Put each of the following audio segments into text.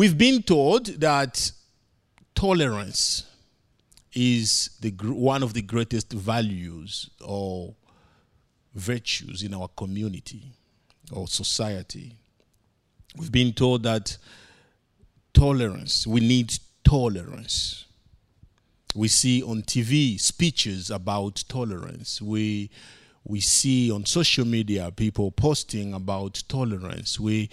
We've been told that tolerance is the, one of the greatest values or virtues in our community or society. We've been told that tolerance, we need tolerance. We see on TV speeches about tolerance. We we see on social media people posting about tolerance. We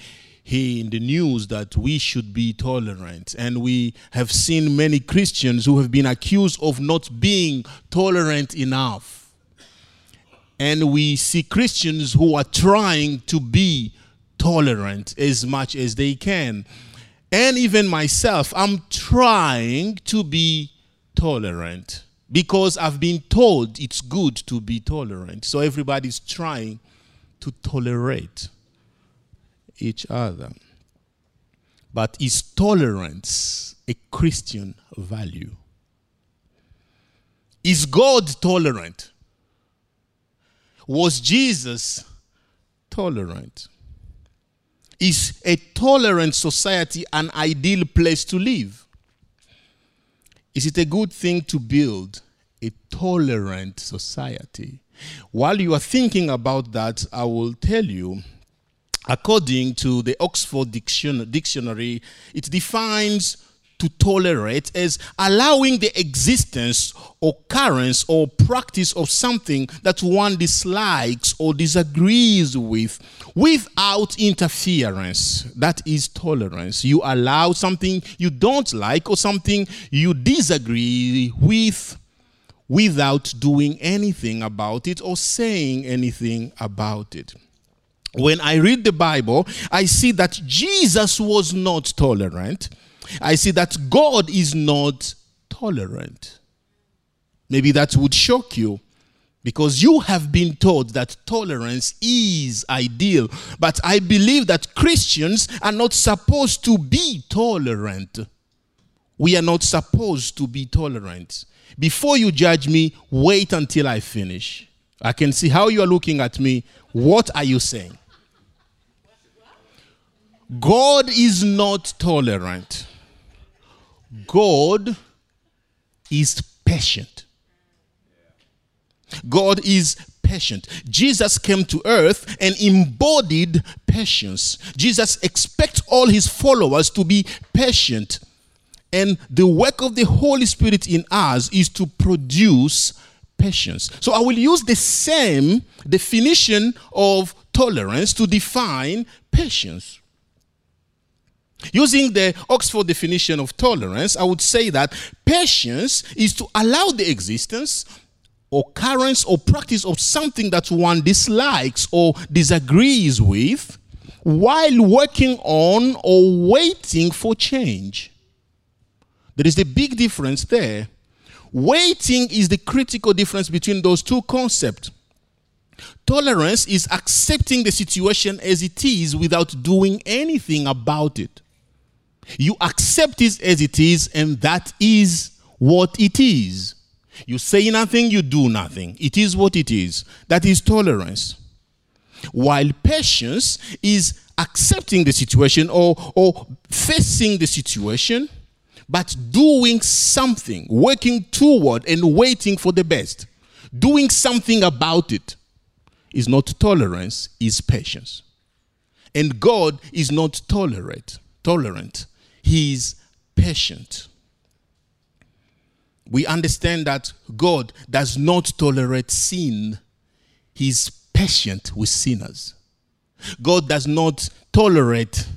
hear in the news that we should be tolerant. And we have seen many Christians who have been accused of not being tolerant enough. And we see Christians who are trying to be tolerant as much as they can. And even myself, I'm trying to be tolerant because I've been told it's good to be tolerant. So everybody's trying to tolerate each other. But is tolerance a Christian value? Is God tolerant? Was Jesus tolerant? Is a tolerant society an ideal place to live? Is it a good thing to build a tolerant society? While you are thinking about that, I will tell you, according to the Oxford Dictionary, it defines to tolerate as allowing the existence, occurrence, or practice of something that one dislikes or disagrees with without interference. That is tolerance. You allow something you don't like or something you disagree with without doing anything about it or saying anything about it. When I read the Bible, I see that Jesus was not tolerant I see that God is not tolerant. Maybe that would shock you because you have been taught that tolerance is ideal. But I believe that Christians are not supposed to be tolerant. We are not supposed to be tolerant. Before you judge me, wait until I finish. I can see how you are looking at me. What are you saying? God is not tolerant. God is patient. God is patient. Jesus came to earth and embodied patience. Jesus expects all his followers to be patient. And the work of the Holy Spirit in us is to produce patience. So I will use the same definition of tolerance to define patience. Using the Oxford definition of tolerance, I would say that patience is to allow the existence, occurrence, or practice of something that one dislikes or disagrees with while working on or waiting for change. There is a big difference there. Waiting is the critical difference between those two concepts. Tolerance is accepting the situation as it is without doing anything about it. You accept it as it is, and that is what it is. You say nothing, you do nothing. It is what it is. That is tolerance. While patience is accepting the situation or, or facing the situation, but doing something, working toward and waiting for the best. Doing something about it is not tolerance, is patience. And God is not tolerant. Tolerant. He's patient. We understand that God does not tolerate sin. He's patient with sinners. God does not tolerate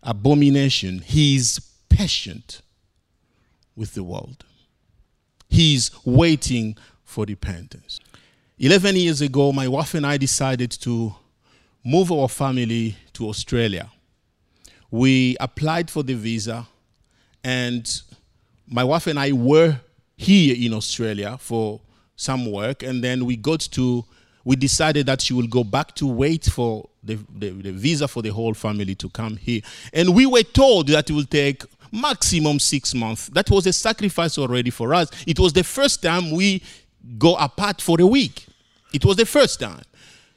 abomination. He's patient with the world. He's waiting for repentance. 11 years ago, my wife and I decided to move our family to Australia we applied for the visa, and my wife and I were here in Australia for some work, and then we got to, we decided that she will go back to wait for the, the, the visa for the whole family to come here. And we were told that it will take maximum six months. That was a sacrifice already for us. It was the first time we go apart for a week. It was the first time.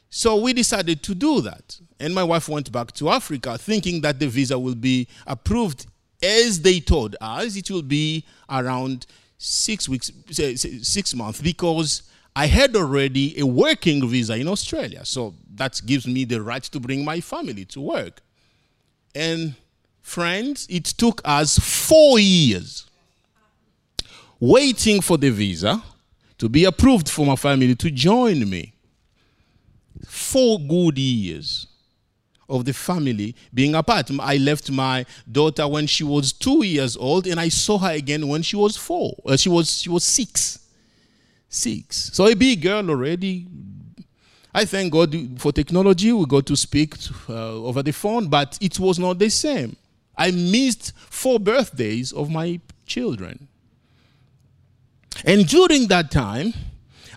So we decided to do that. And my wife went back to Africa thinking that the visa will be approved as they told us it will be around six weeks, six months, because I had already a working visa in Australia. So that gives me the right to bring my family to work. And friends, it took us four years waiting for the visa to be approved for my family to join me. Four good years of the family being apart. I left my daughter when she was two years old, and I saw her again when she was four. Uh, she was she was six, six. So a big girl already. I thank God for technology. We got to speak uh, over the phone, but it was not the same. I missed four birthdays of my children. And during that time,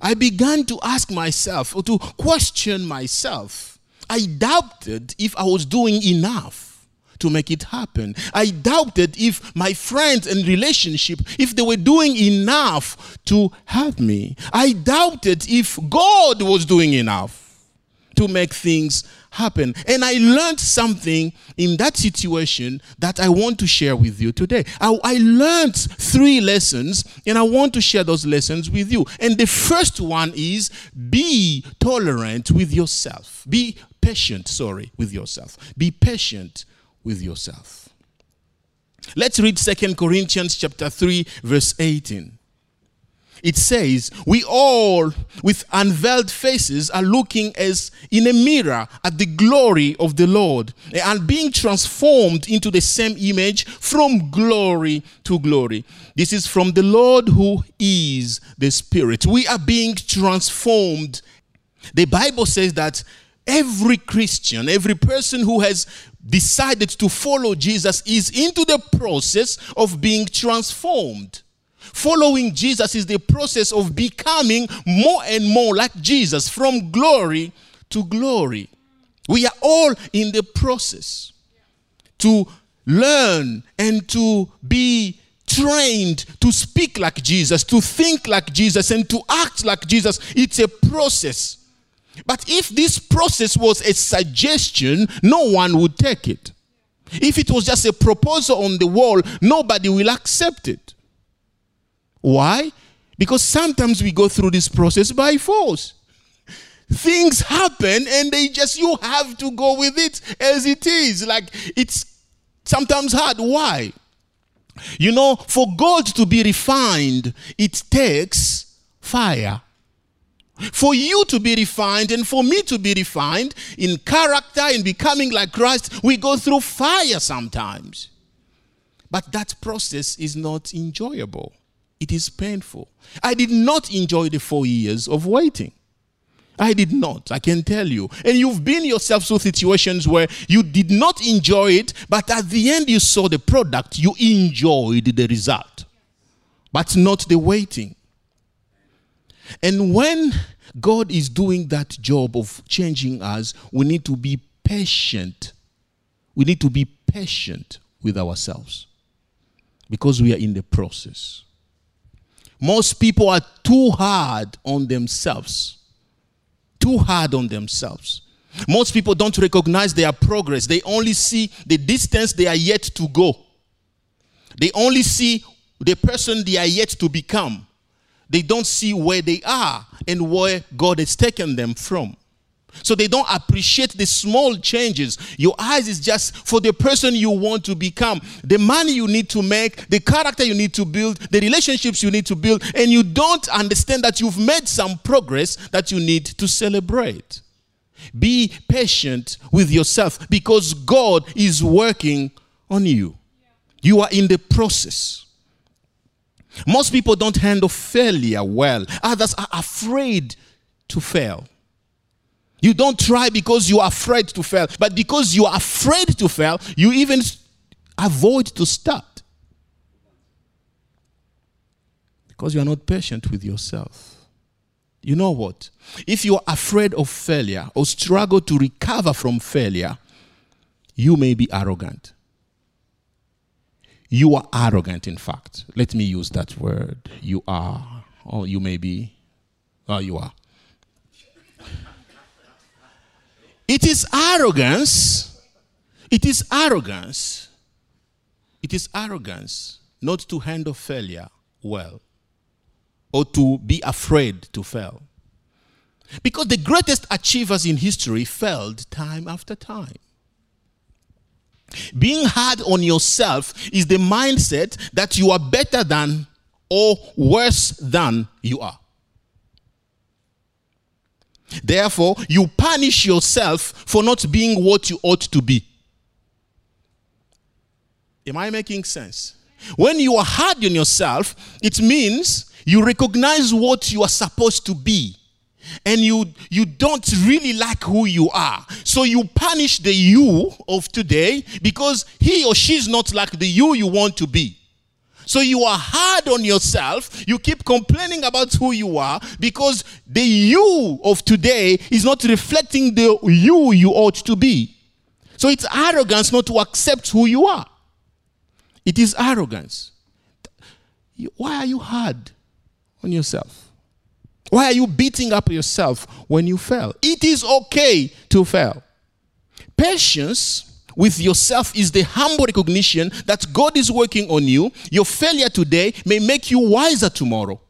I began to ask myself or to question myself I doubted if I was doing enough to make it happen. I doubted if my friends and relationship, if they were doing enough to help me. I doubted if God was doing enough to make things happen. And I learned something in that situation that I want to share with you today. I, I, learned three lessons and I want to share those lessons with you. And the first one is be tolerant with yourself. Be patient, sorry, with yourself. Be patient with yourself. Let's read Second Corinthians chapter 3 verse 18 it says, We all, with unveiled faces, are looking as in a mirror at the glory of the Lord and being transformed into the same image from glory to glory. This is from the Lord who is the Spirit. We are being transformed. The Bible says that every Christian, every person who has decided to follow Jesus is into the process of being transformed. Following Jesus is the process of becoming more and more like Jesus from glory to glory. We are all in the process to learn and to be trained to speak like Jesus, to think like Jesus, and to act like Jesus. It's a process. But if this process was a suggestion, no one would take it. If it was just a proposal on the wall, nobody will accept it. Why? Because sometimes we go through this process by force. Things happen and they just, you have to go with it as it is. Like it's sometimes hard. Why? You know, for gold to be refined, it takes fire. For you to be refined and for me to be refined in character, in becoming like Christ, we go through fire sometimes. But that process is not enjoyable. It is painful. I did not enjoy the four years of waiting. I did not, I can tell you. And you've been yourself through situations where you did not enjoy it, but at the end you saw the product, you enjoyed the result, but not the waiting. And when God is doing that job of changing us, we need to be patient. We need to be patient with ourselves because we are in the process. Most people are too hard on themselves. Too hard on themselves. Most people don't recognize their progress. They only see the distance they are yet to go. They only see the person they are yet to become. They don't see where they are and where God has taken them from. So they don't appreciate the small changes. Your eyes is just for the person you want to become, the money you need to make, the character you need to build, the relationships you need to build, and you don't understand that you've made some progress that you need to celebrate. Be patient with yourself because God is working on you. You are in the process. Most people don't handle failure well, others are afraid to fail. You don't try because you are afraid to fail, but because you are afraid to fail, you even avoid to start. Because you are not patient with yourself. You know what? If you are afraid of failure or struggle to recover from failure, you may be arrogant. You are arrogant, in fact. Let me use that word. You are, or you may be, or you are It is arrogance. It is arrogance. It is arrogance not to handle failure well or to be afraid to fail. Because the greatest achievers in history failed time after time. Being hard on yourself is the mindset that you are better than or worse than you are. Therefore, you punish yourself for not being what you ought to be. Am I making sense? When you are hard on yourself, it means you recognize what you are supposed to be and you you don't really like who you are. So you punish the you of today because he or she's not like the you you want to be. So you are hard on yourself. You keep complaining about who you are because the you of today is not reflecting the you you ought to be. So it's arrogance not to accept who you are. It is arrogance. Why are you hard on yourself why are you beating up yourself when you fail? It is okay to fail. Patience with yourself is the humble recognition that God is working on you. Your failure today may make you wiser tomorrow,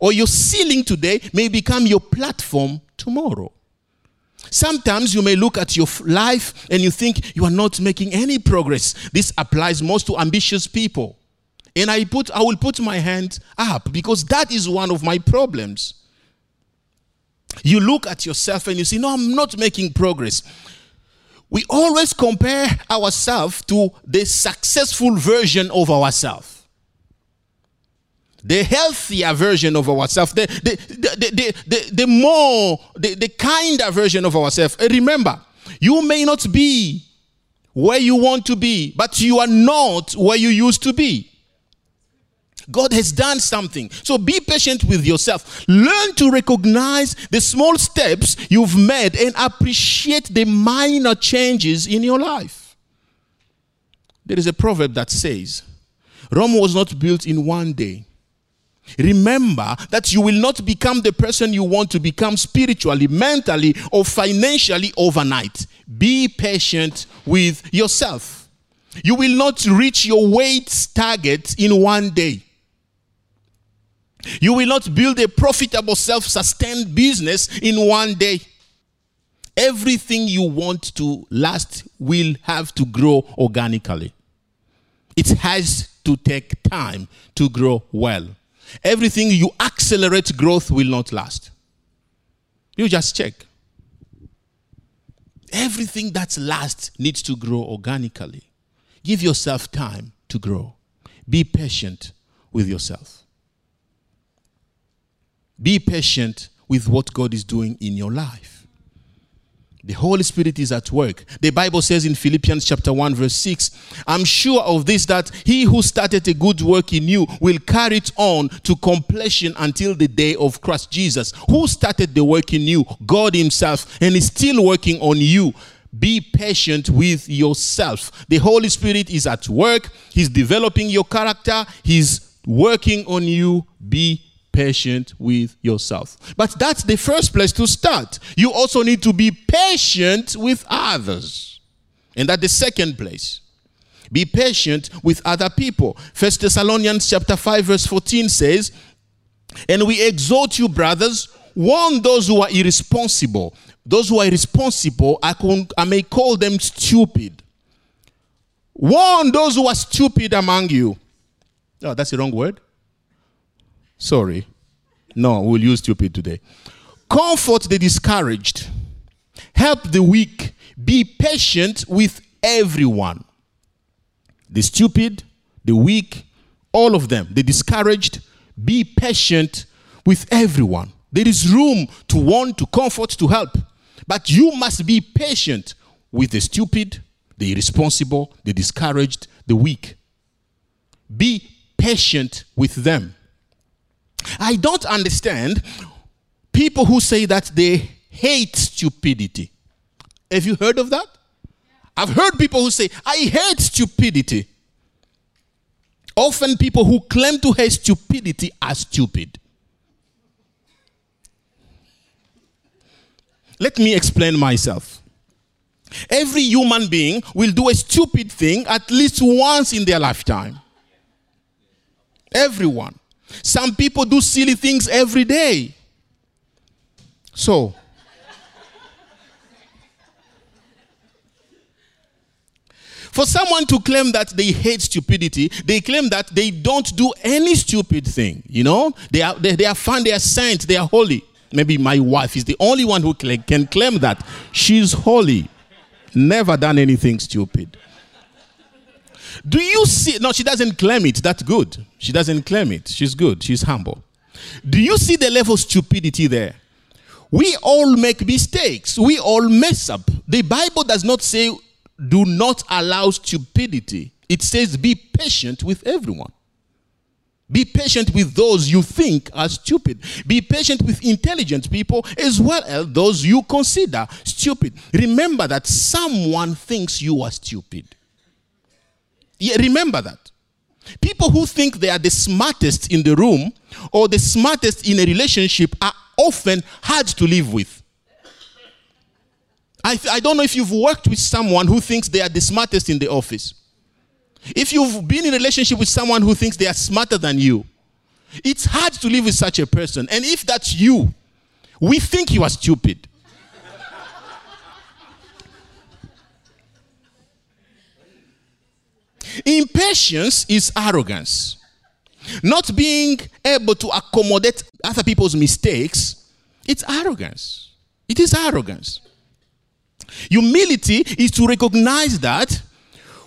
or your ceiling today may become your platform tomorrow. Sometimes you may look at your life and you think you are not making any progress. This applies most to ambitious people. And I put I will put my hand up because that is one of my problems. You look at yourself and you say, No, I'm not making progress. We always compare ourselves to the successful version of ourselves the healthier version of ourselves, the, the, the, the, the, more, the, the kinder version of ourselves. Remember, you may not be where you want to be, but you are not where you used to be. God has done something. So be patient with yourself. Learn to recognize the small steps you've made and appreciate the minor changes in your life. There is a proverb that says, Rome was not built in one day. Remember that you will not become the person you want to become spiritually, mentally, or financially overnight. Be patient with yourself. You will not reach your weight target in one day. You will not build a profitable, self sustained business in one day. Everything you want to last will have to grow organically. It has to take time to grow well. Everything you accelerate growth will not last. You just check. Everything that's last needs to grow organically. Give yourself time to grow. Be patient with yourself. Be patient with what God is doing in your life. The Holy Spirit is at work. The Bible says in Philippians chapter 1 verse 6, I'm sure of this that he who started a good work in you will carry it on to completion until the day of Christ Jesus. Who started the work in you? God himself and is still working on you. Be patient with yourself. The Holy Spirit is at work. He's developing your character. He's working on you. Be patient with yourself. But that's the first place to start. You also need to be patient with others. And that's the second place. Be patient with other people. First Thessalonians chapter 5 verse 14 says, "And we exhort you brothers, warn those who are irresponsible. Those who are irresponsible, I, can, I may call them stupid. Warn those who are stupid among you." Oh, that's the wrong word. Sorry. No, we'll use stupid today. Comfort the discouraged. Help the weak. Be patient with everyone. The stupid, the weak, all of them. The discouraged. Be patient with everyone. There is room to want, to comfort, to help. But you must be patient with the stupid, the irresponsible, the discouraged, the weak. Be patient with them. I don't understand people who say that they hate stupidity. Have you heard of that? I've heard people who say, I hate stupidity. Often, people who claim to hate stupidity are stupid. Let me explain myself. Every human being will do a stupid thing at least once in their lifetime. Everyone. Some people do silly things every day. So, For someone to claim that they hate stupidity, they claim that they don't do any stupid thing. You know, they are they, they are fine, they are saints, they are holy. Maybe my wife is the only one who can claim that she's holy, never done anything stupid. Do you see? No, she doesn't claim it. That's good. She doesn't claim it. She's good. She's humble. Do you see the level of stupidity there? We all make mistakes. We all mess up. The Bible does not say do not allow stupidity. It says, be patient with everyone. Be patient with those you think are stupid. Be patient with intelligent people as well as those you consider stupid. Remember that someone thinks you are stupid. Yeah, remember that. People who think they are the smartest in the room or the smartest in a relationship are often hard to live with. I, I don't know if you've worked with someone who thinks they are the smartest in the office. If you've been in a relationship with someone who thinks they are smarter than you, it's hard to live with such a person. And if that's you, we think you are stupid. Impatience is arrogance. Not being able to accommodate other people's mistakes, it's arrogance. It is arrogance. Humility is to recognize that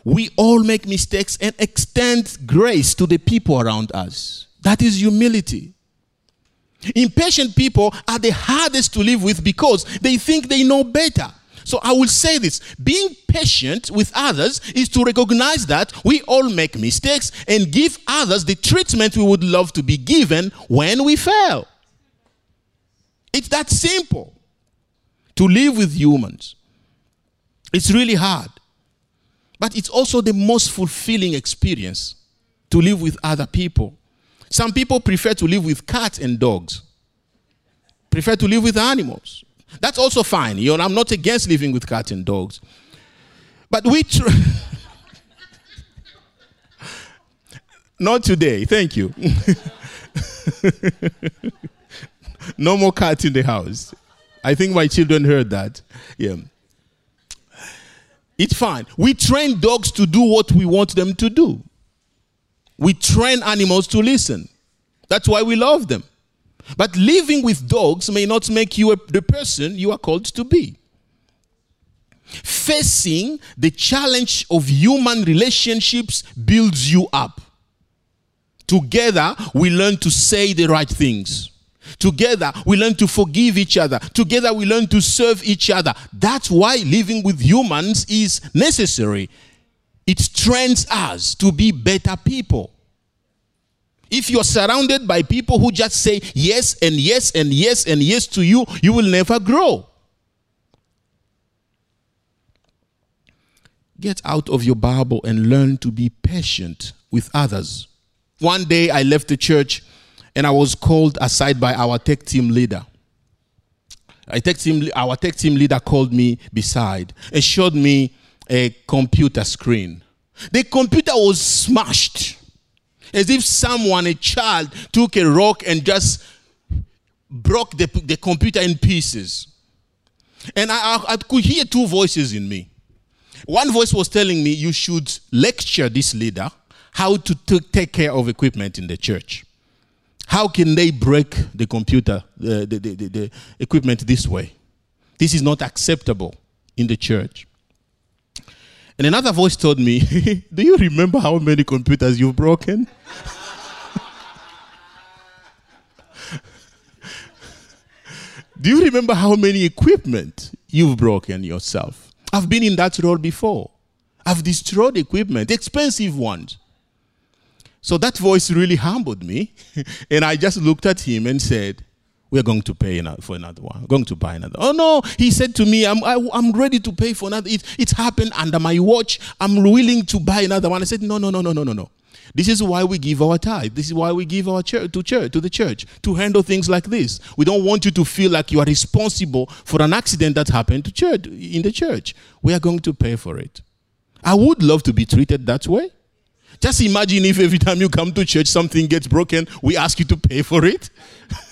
we all make mistakes and extend grace to the people around us. That is humility. Impatient people are the hardest to live with because they think they know better. So I will say this being patient with others is to recognize that we all make mistakes and give others the treatment we would love to be given when we fail. It's that simple to live with humans. It's really hard. But it's also the most fulfilling experience to live with other people. Some people prefer to live with cats and dogs, prefer to live with animals. That's also fine. You know, I'm not against living with cats and dogs. But we try. not today. Thank you. no more cats in the house. I think my children heard that. Yeah. It's fine. We train dogs to do what we want them to do. We train animals to listen. That's why we love them. But living with dogs may not make you a, the person you are called to be. Facing the challenge of human relationships builds you up. Together, we learn to say the right things. Together, we learn to forgive each other. Together, we learn to serve each other. That's why living with humans is necessary. It trains us to be better people. If you're surrounded by people who just say yes and yes and yes and yes to you, you will never grow. Get out of your Bible and learn to be patient with others. One day I left the church and I was called aside by our tech team leader. Tech team, our tech team leader called me beside and showed me a computer screen. The computer was smashed as if someone, a child, took a rock and just broke the, the computer in pieces. And I, I, I could hear two voices in me. One voice was telling me, You should lecture this leader how to t- take care of equipment in the church. How can they break the computer, the, the, the, the equipment this way? This is not acceptable in the church. And another voice told me, Do you remember how many computers you've broken? Do you remember how many equipment you've broken yourself? I've been in that role before. I've destroyed equipment, expensive ones. So that voice really humbled me. and I just looked at him and said, We're going to pay for another one. We're going to buy another. Oh, no. He said to me, I'm, I, i am ready to pay for another. It, it's happened under my watch. I'm willing to buy another one. I said, No, no, no, no, no, no, no. This is why we give our tithe. This is why we give our church to church to the church to handle things like this. We don't want you to feel like you are responsible for an accident that happened to church in the church. We are going to pay for it. I would love to be treated that way. Just imagine if every time you come to church something gets broken, we ask you to pay for it.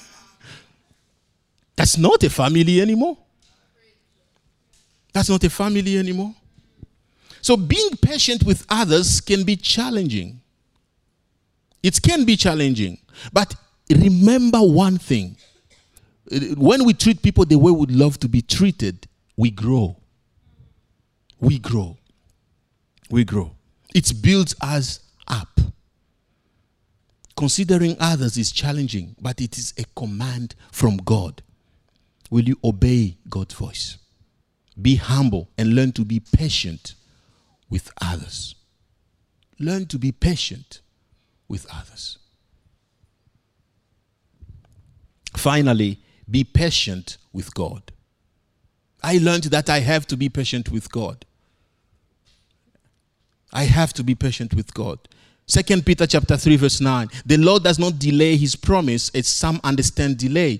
That's not a family anymore. That's not a family anymore. So being patient with others can be challenging. It can be challenging. But remember one thing when we treat people the way we'd love to be treated, we grow. We grow. We grow. It builds us up. Considering others is challenging, but it is a command from God. Will you obey God's voice? Be humble and learn to be patient with others. Learn to be patient with others. Finally, be patient with God. I learned that I have to be patient with God. I have to be patient with God. Second Peter chapter 3 verse 9. The Lord does not delay his promise as some understand delay,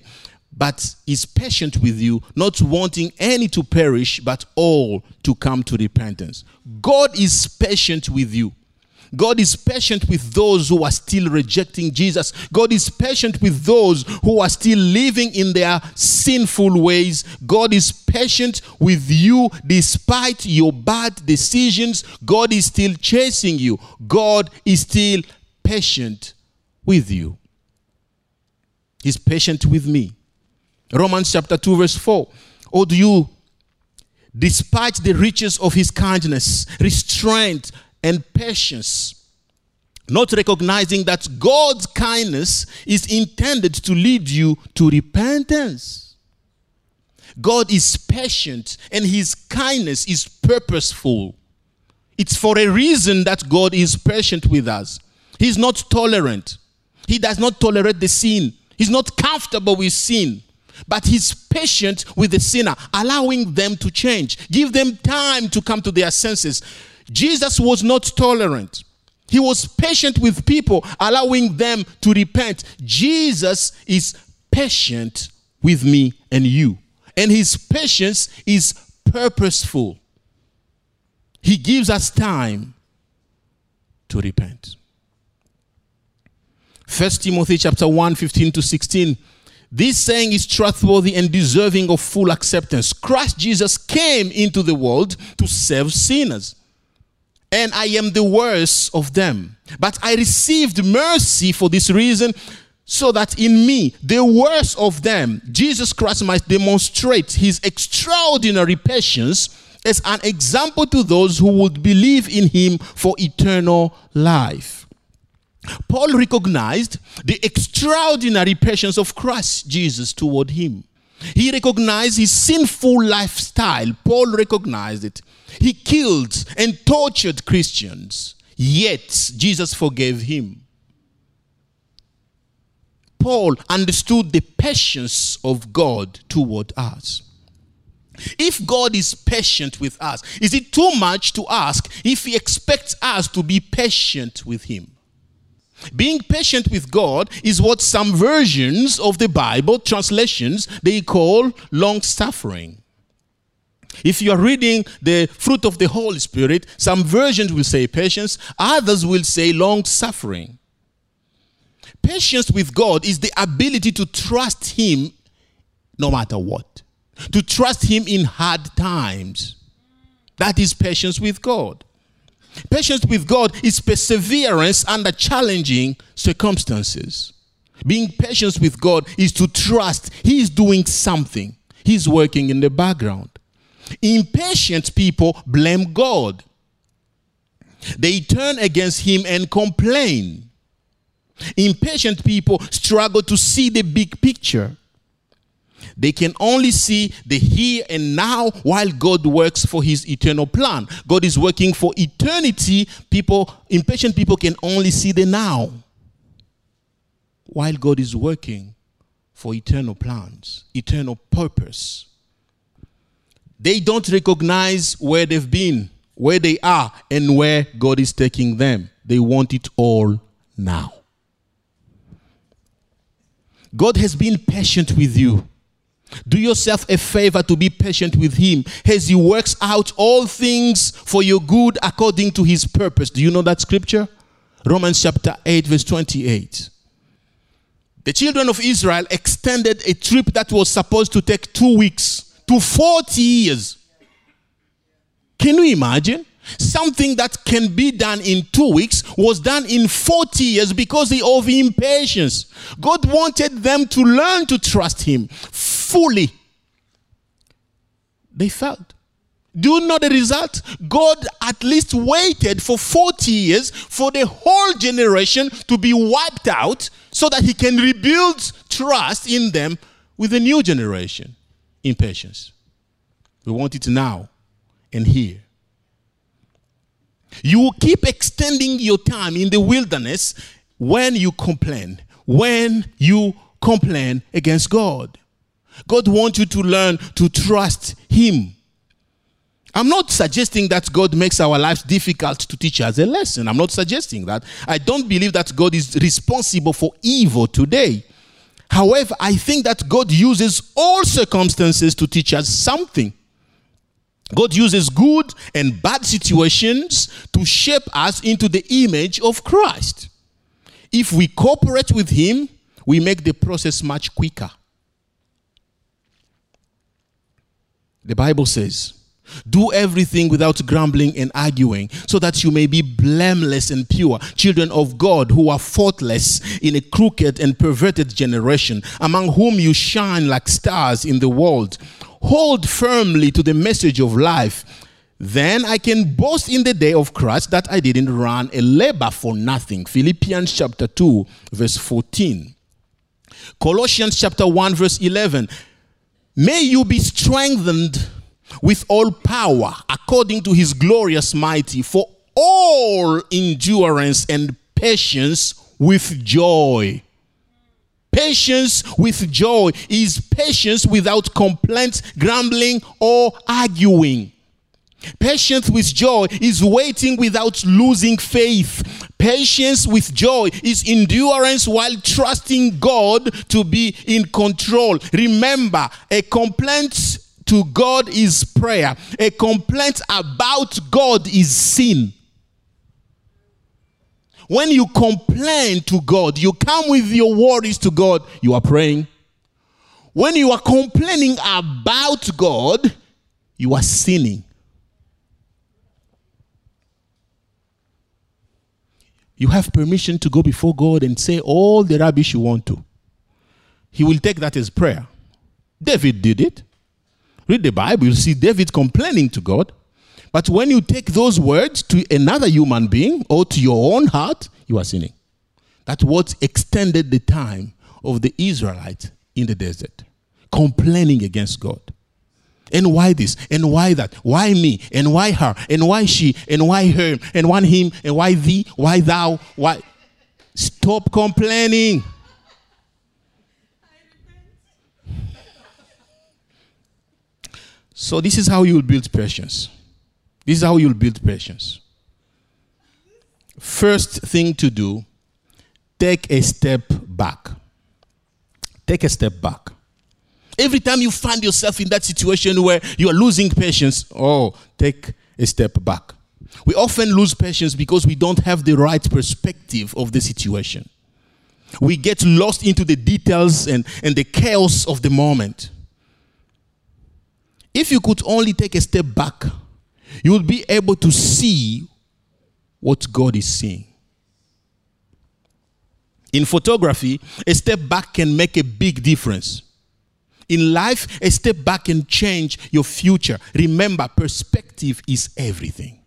but is patient with you, not wanting any to perish, but all to come to repentance. God is patient with you. God is patient with those who are still rejecting Jesus. God is patient with those who are still living in their sinful ways. God is patient with you despite your bad decisions. God is still chasing you. God is still patient with you. He's patient with me. Romans chapter 2, verse 4. Or do you, despite the riches of his kindness, restraint, and patience, not recognizing that God's kindness is intended to lead you to repentance. God is patient and his kindness is purposeful. It's for a reason that God is patient with us. He's not tolerant. He does not tolerate the sin. He's not comfortable with sin. But he's patient with the sinner, allowing them to change. Give them time to come to their senses. Jesus was not tolerant. He was patient with people, allowing them to repent. Jesus is patient with me and you. And his patience is purposeful. He gives us time to repent. First Timothy chapter 1, 15 to 16. This saying is trustworthy and deserving of full acceptance. Christ Jesus came into the world to save sinners and I am the worst of them. But I received mercy for this reason, so that in me, the worst of them, Jesus Christ might demonstrate his extraordinary patience as an example to those who would believe in him for eternal life. Paul recognized the extraordinary patience of Christ Jesus toward him. He recognized his sinful lifestyle. Paul recognized it. He killed and tortured Christians, yet Jesus forgave him. Paul understood the patience of God toward us. If God is patient with us, is it too much to ask if He expects us to be patient with Him? Being patient with God is what some versions of the Bible translations they call long suffering. If you are reading the fruit of the Holy Spirit, some versions will say patience, others will say long suffering. Patience with God is the ability to trust Him no matter what, to trust Him in hard times. That is patience with God. Patience with God is perseverance under challenging circumstances. Being patient with God is to trust He is doing something, He's working in the background. Impatient people blame God. They turn against Him and complain. Impatient people struggle to see the big picture. They can only see the here and now while God works for his eternal plan. God is working for eternity. People, impatient people can only see the now while God is working for eternal plans, eternal purpose. They don't recognize where they've been, where they are, and where God is taking them. they want it all now. God has been patient with you. Do yourself a favor to be patient with Him as He works out all things for your good according to His purpose. Do you know that scripture? Romans chapter 8, verse 28. The children of Israel extended a trip that was supposed to take two weeks to 40 years. Can you imagine? Something that can be done in two weeks was done in 40 years because of impatience. God wanted them to learn to trust Him fully. They failed. Do you know the result? God at least waited for 40 years for the whole generation to be wiped out so that He can rebuild trust in them with a new generation. Impatience. We want it now and here. You will keep extending your time in the wilderness when you complain, when you complain against God. God wants you to learn to trust Him. I'm not suggesting that God makes our lives difficult to teach us a lesson. I'm not suggesting that. I don't believe that God is responsible for evil today. However, I think that God uses all circumstances to teach us something. God uses good and bad situations to shape us into the image of Christ. If we cooperate with Him, we make the process much quicker. The Bible says, do everything without grumbling and arguing, so that you may be blameless and pure, children of God who are faultless in a crooked and perverted generation, among whom you shine like stars in the world hold firmly to the message of life, then I can boast in the day of Christ that I didn't run a labor for nothing. Philippians chapter 2, verse 14. Colossians chapter 1, verse 11. May you be strengthened with all power according to his glorious mighty for all endurance and patience with joy Patience with joy is patience without complaints, grumbling, or arguing. Patience with joy is waiting without losing faith. Patience with joy is endurance while trusting God to be in control. Remember, a complaint to God is prayer, a complaint about God is sin. When you complain to God, you come with your worries to God, you are praying. When you are complaining about God, you are sinning. You have permission to go before God and say all the rubbish you want to. He will take that as prayer. David did it. Read the Bible, you'll see David complaining to God. But when you take those words to another human being or to your own heart, you are sinning. That's what extended the time of the Israelites in the desert, complaining against God. And why this? And why that? Why me? And why her? And why she? And why her? And why him? And why thee? Why thou? Why? Stop complaining. So, this is how you will build patience. This is how you'll build patience. First thing to do, take a step back. Take a step back. Every time you find yourself in that situation where you are losing patience, oh, take a step back. We often lose patience because we don't have the right perspective of the situation. We get lost into the details and, and the chaos of the moment. If you could only take a step back you would be able to see what God is seeing. In photography, a step back can make a big difference. In life, a step back can change your future. Remember, perspective is everything.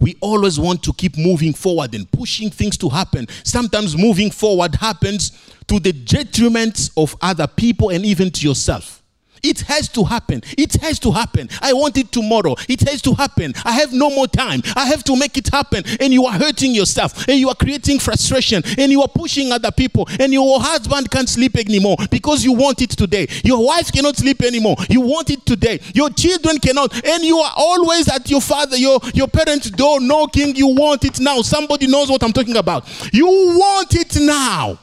We always want to keep moving forward and pushing things to happen. Sometimes moving forward happens to the detriment of other people and even to yourself. It has to happen. It has to happen. I want it tomorrow. It has to happen. I have no more time. I have to make it happen. And you are hurting yourself. And you are creating frustration. And you are pushing other people. And your husband can't sleep anymore because you want it today. Your wife cannot sleep anymore. You want it today. Your children cannot. And you are always at your father, your, your parents' door knocking. You want it now. Somebody knows what I'm talking about. You want it now.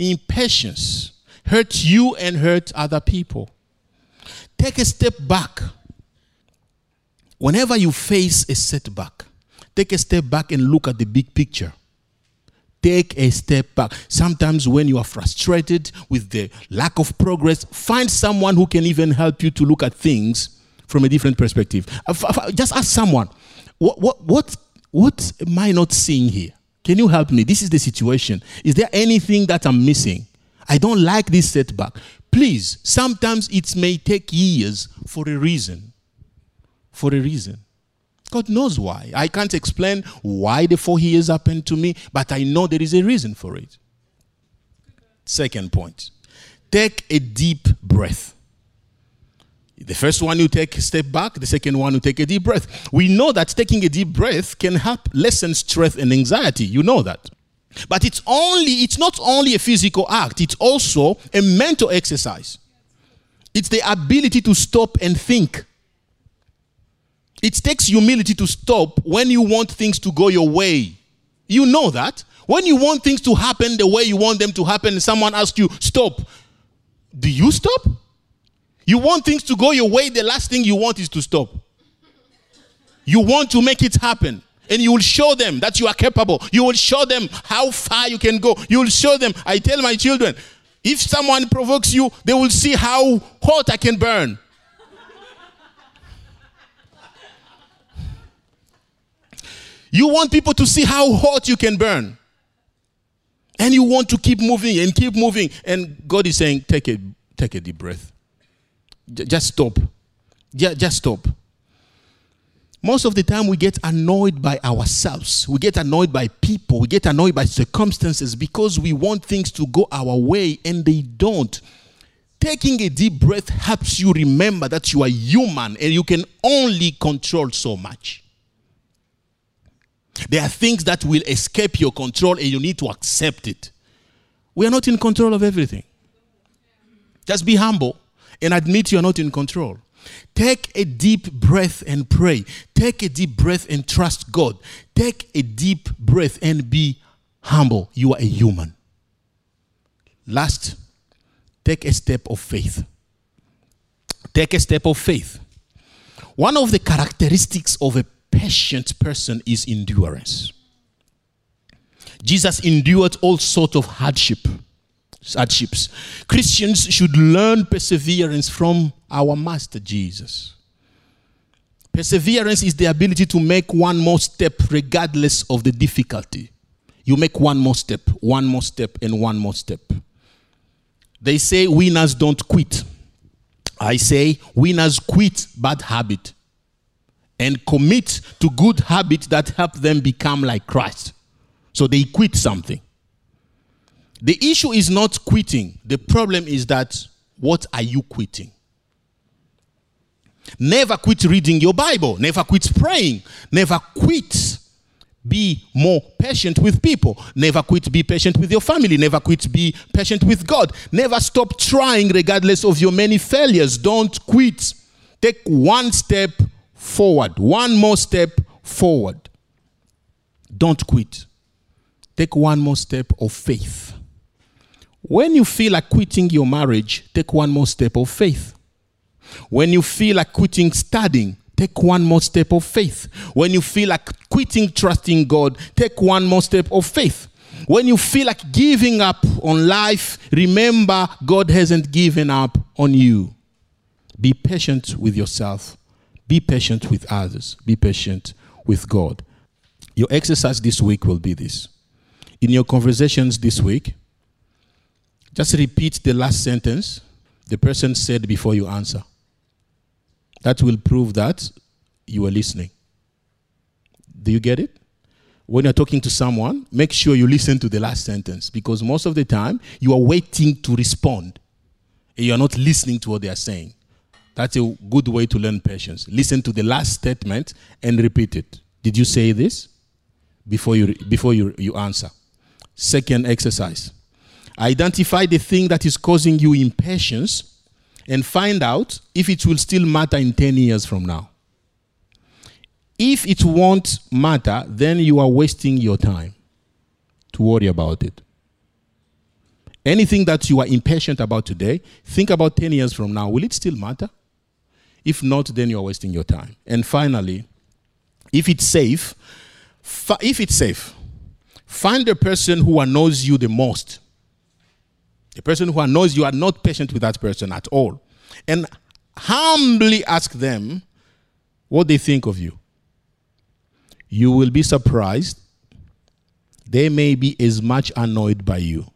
Impatience hurt you and hurt other people. Take a step back. Whenever you face a setback, take a step back and look at the big picture. Take a step back. Sometimes, when you are frustrated with the lack of progress, find someone who can even help you to look at things from a different perspective. Uh, just ask someone, what, what, what, what am I not seeing here? Can you help me? This is the situation. Is there anything that I'm missing? I don't like this setback. Please, sometimes it may take years for a reason. For a reason. God knows why. I can't explain why the four years happened to me, but I know there is a reason for it. Second point take a deep breath. The first one you take a step back, the second one you take a deep breath. We know that taking a deep breath can help lessen stress and anxiety. You know that. But it's only it's not only a physical act, it's also a mental exercise. It's the ability to stop and think. It takes humility to stop when you want things to go your way. You know that. When you want things to happen the way you want them to happen, someone asks you, stop, do you stop? You want things to go your way, the last thing you want is to stop. You want to make it happen and you will show them that you are capable. You will show them how far you can go. You will show them. I tell my children, if someone provokes you, they will see how hot I can burn. you want people to see how hot you can burn. And you want to keep moving and keep moving. And God is saying, take a, take a deep breath. J- just stop. J- just stop. Most of the time, we get annoyed by ourselves. We get annoyed by people. We get annoyed by circumstances because we want things to go our way and they don't. Taking a deep breath helps you remember that you are human and you can only control so much. There are things that will escape your control and you need to accept it. We are not in control of everything. Just be humble and admit you are not in control. Take a deep breath and pray. Take a deep breath and trust God. Take a deep breath and be humble. You are a human. Last, take a step of faith. Take a step of faith. One of the characteristics of a patient person is endurance. Jesus endured all sorts of hardship hardships. Christians should learn perseverance from our Master Jesus. Perseverance is the ability to make one more step regardless of the difficulty. You make one more step, one more step, and one more step. They say winners don't quit. I say winners quit bad habit and commit to good habits that help them become like Christ. So they quit something. The issue is not quitting. The problem is that what are you quitting? Never quit reading your Bible. Never quit praying. Never quit be more patient with people. Never quit be patient with your family. Never quit be patient with God. Never stop trying regardless of your many failures. Don't quit. Take one step forward. One more step forward. Don't quit. Take one more step of faith. When you feel like quitting your marriage, take one more step of faith. When you feel like quitting studying, take one more step of faith. When you feel like quitting trusting God, take one more step of faith. When you feel like giving up on life, remember God hasn't given up on you. Be patient with yourself. Be patient with others. Be patient with God. Your exercise this week will be this. In your conversations this week, just repeat the last sentence the person said before you answer. That will prove that you are listening. Do you get it? when you're talking to someone, make sure you listen to the last sentence because most of the time you are waiting to respond and you are not listening to what they are saying. That's a good way to learn patience. Listen to the last statement and repeat it. Did you say this? Before you, before you, you answer. Second exercise identify the thing that is causing you impatience and find out if it will still matter in 10 years from now. If it won't matter, then you are wasting your time to worry about it. Anything that you are impatient about today, think about 10 years from now. Will it still matter? If not, then you are wasting your time. And finally, if it's safe, if it's safe, find the person who annoys you the most. The person who annoys you are not patient with that person at all. And humbly ask them what they think of you you will be surprised. They may be as much annoyed by you